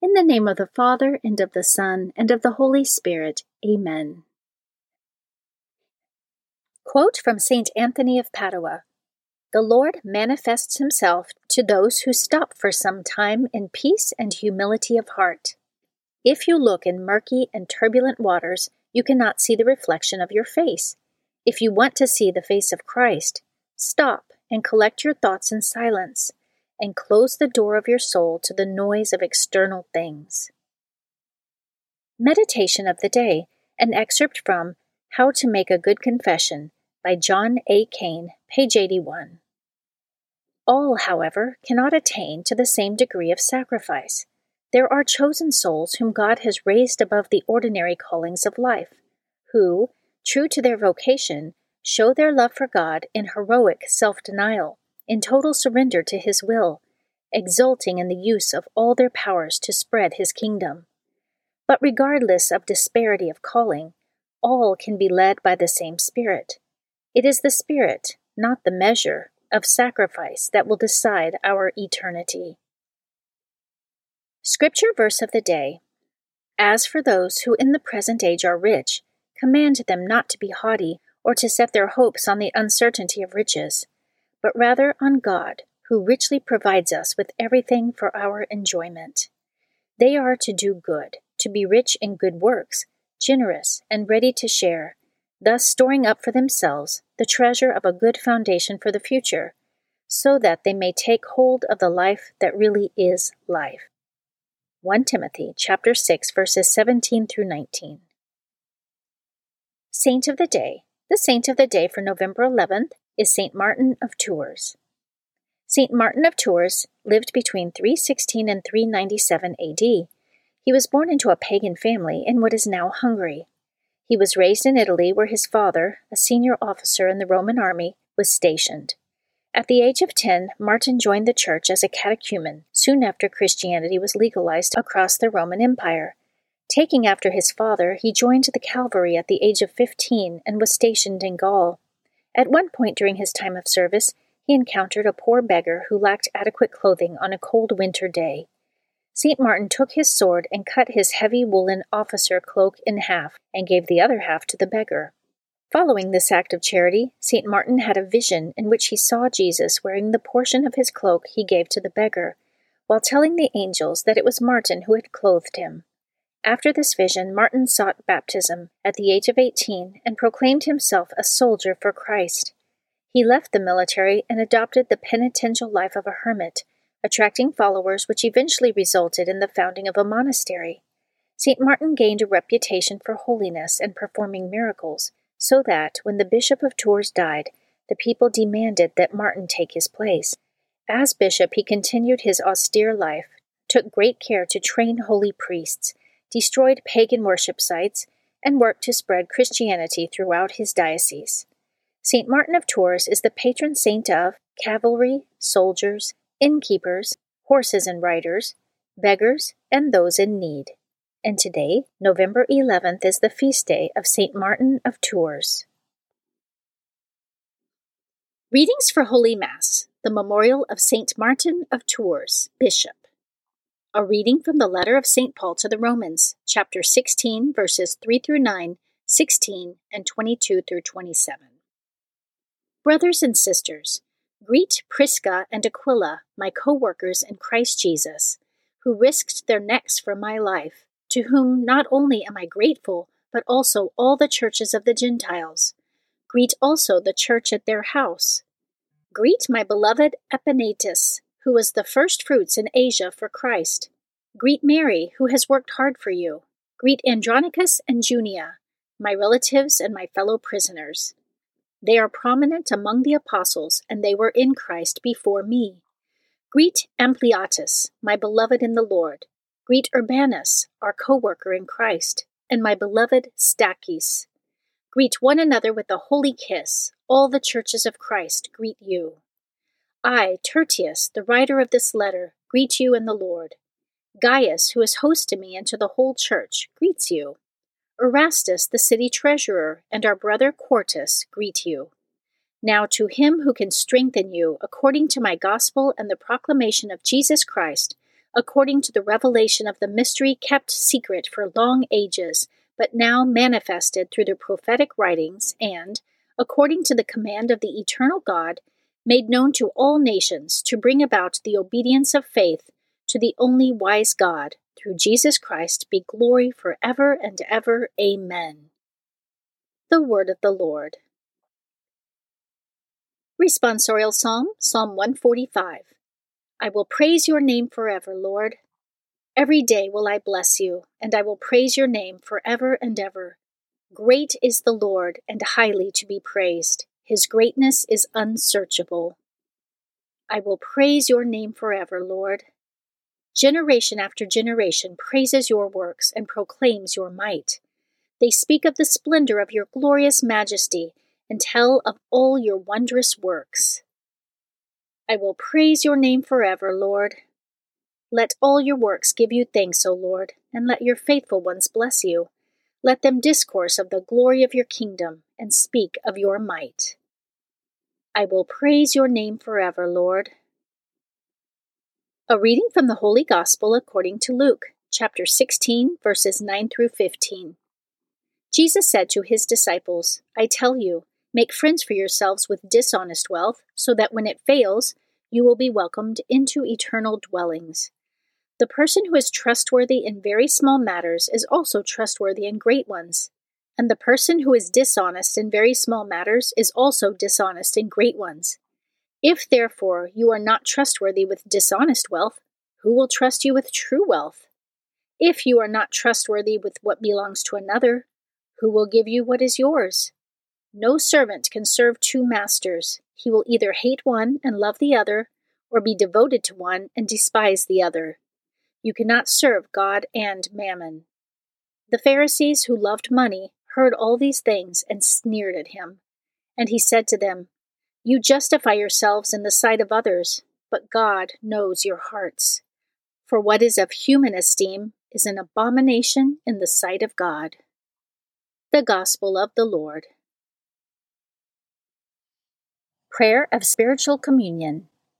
In the name of the Father, and of the Son, and of the Holy Spirit. Amen. Quote from St. Anthony of Padua The Lord manifests himself to those who stop for some time in peace and humility of heart. If you look in murky and turbulent waters, you cannot see the reflection of your face. If you want to see the face of Christ, stop and collect your thoughts in silence, and close the door of your soul to the noise of external things. Meditation of the Day, an excerpt from How to Make a Good Confession by John A. Kane, page 81. All, however, cannot attain to the same degree of sacrifice. There are chosen souls whom God has raised above the ordinary callings of life, who, true to their vocation, show their love for God in heroic self denial, in total surrender to His will, exulting in the use of all their powers to spread His kingdom. But regardless of disparity of calling, all can be led by the same Spirit. It is the Spirit, not the measure, of sacrifice that will decide our eternity. Scripture verse of the day As for those who in the present age are rich, command them not to be haughty or to set their hopes on the uncertainty of riches, but rather on God, who richly provides us with everything for our enjoyment. They are to do good, to be rich in good works, generous, and ready to share, thus storing up for themselves the treasure of a good foundation for the future, so that they may take hold of the life that really is life. 1 Timothy chapter 6 verses 17 through 19. Saint of the day. The saint of the day for November 11th is Saint Martin of Tours. Saint Martin of Tours lived between 316 and 397 AD. He was born into a pagan family in what is now Hungary. He was raised in Italy where his father, a senior officer in the Roman army, was stationed. At the age of 10, Martin joined the church as a catechumen soon after Christianity was legalized across the Roman Empire. Taking after his father, he joined the cavalry at the age of 15 and was stationed in Gaul. At one point during his time of service, he encountered a poor beggar who lacked adequate clothing on a cold winter day. St. Martin took his sword and cut his heavy woolen officer cloak in half and gave the other half to the beggar. Following this act of charity, St. Martin had a vision in which he saw Jesus wearing the portion of his cloak he gave to the beggar, while telling the angels that it was Martin who had clothed him. After this vision, Martin sought baptism at the age of 18 and proclaimed himself a soldier for Christ. He left the military and adopted the penitential life of a hermit, attracting followers which eventually resulted in the founding of a monastery. St. Martin gained a reputation for holiness and performing miracles so that, when the Bishop of Tours died, the people demanded that Martin take his place. As bishop, he continued his austere life, took great care to train holy priests, destroyed pagan worship sites, and worked to spread Christianity throughout his diocese. St. Martin of Tours is the patron saint of cavalry, soldiers, innkeepers, horses and riders, beggars, and those in need. And today, November 11th, is the feast day of St. Martin of Tours. Readings for Holy Mass, the Memorial of St. Martin of Tours, Bishop. A reading from the letter of St. Paul to the Romans, chapter 16, verses 3 through 9, 16, and 22 through 27. Brothers and sisters, greet Prisca and Aquila, my co workers in Christ Jesus, who risked their necks for my life, to whom not only am I grateful, but also all the churches of the Gentiles. Greet also the church at their house. Greet my beloved Epaenetus who was the first fruits in Asia for Christ. Greet Mary, who has worked hard for you. Greet Andronicus and Junia, my relatives and my fellow prisoners. They are prominent among the apostles, and they were in Christ before me. Greet Ampliatus, my beloved in the Lord. Greet Urbanus, our co worker in Christ, and my beloved Stachys. Greet one another with a holy kiss. All the churches of Christ greet you. I, Tertius, the writer of this letter, greet you in the Lord. Gaius, who is host to me and to the whole church, greets you. Erastus, the city treasurer, and our brother Quartus greet you. Now to him who can strengthen you, according to my gospel and the proclamation of Jesus Christ, according to the revelation of the mystery kept secret for long ages, but now manifested through the prophetic writings, and, according to the command of the eternal God, made known to all nations to bring about the obedience of faith to the only wise God, through Jesus Christ, be glory for ever and ever. Amen. The Word of the Lord. Responsorial Psalm, Psalm 145. I will praise your name forever, Lord. Every day will I bless you, and I will praise your name forever and ever. Great is the Lord, and highly to be praised. His greatness is unsearchable. I will praise your name forever, Lord. Generation after generation praises your works and proclaims your might. They speak of the splendor of your glorious majesty and tell of all your wondrous works. I will praise your name forever, Lord. Let all your works give you thanks, O Lord, and let your faithful ones bless you. Let them discourse of the glory of your kingdom and speak of your might. I will praise your name forever, Lord. A reading from the Holy Gospel according to Luke, chapter 16, verses 9 through 15. Jesus said to his disciples, I tell you, make friends for yourselves with dishonest wealth, so that when it fails, you will be welcomed into eternal dwellings. The person who is trustworthy in very small matters is also trustworthy in great ones and the person who is dishonest in very small matters is also dishonest in great ones. If, therefore, you are not trustworthy with dishonest wealth, who will trust you with true wealth? If you are not trustworthy with what belongs to another, who will give you what is yours? No servant can serve two masters. He will either hate one and love the other, or be devoted to one and despise the other. You cannot serve God and mammon. The Pharisees who loved money heard all these things and sneered at him. And he said to them, You justify yourselves in the sight of others, but God knows your hearts. For what is of human esteem is an abomination in the sight of God. The Gospel of the Lord. Prayer of Spiritual Communion.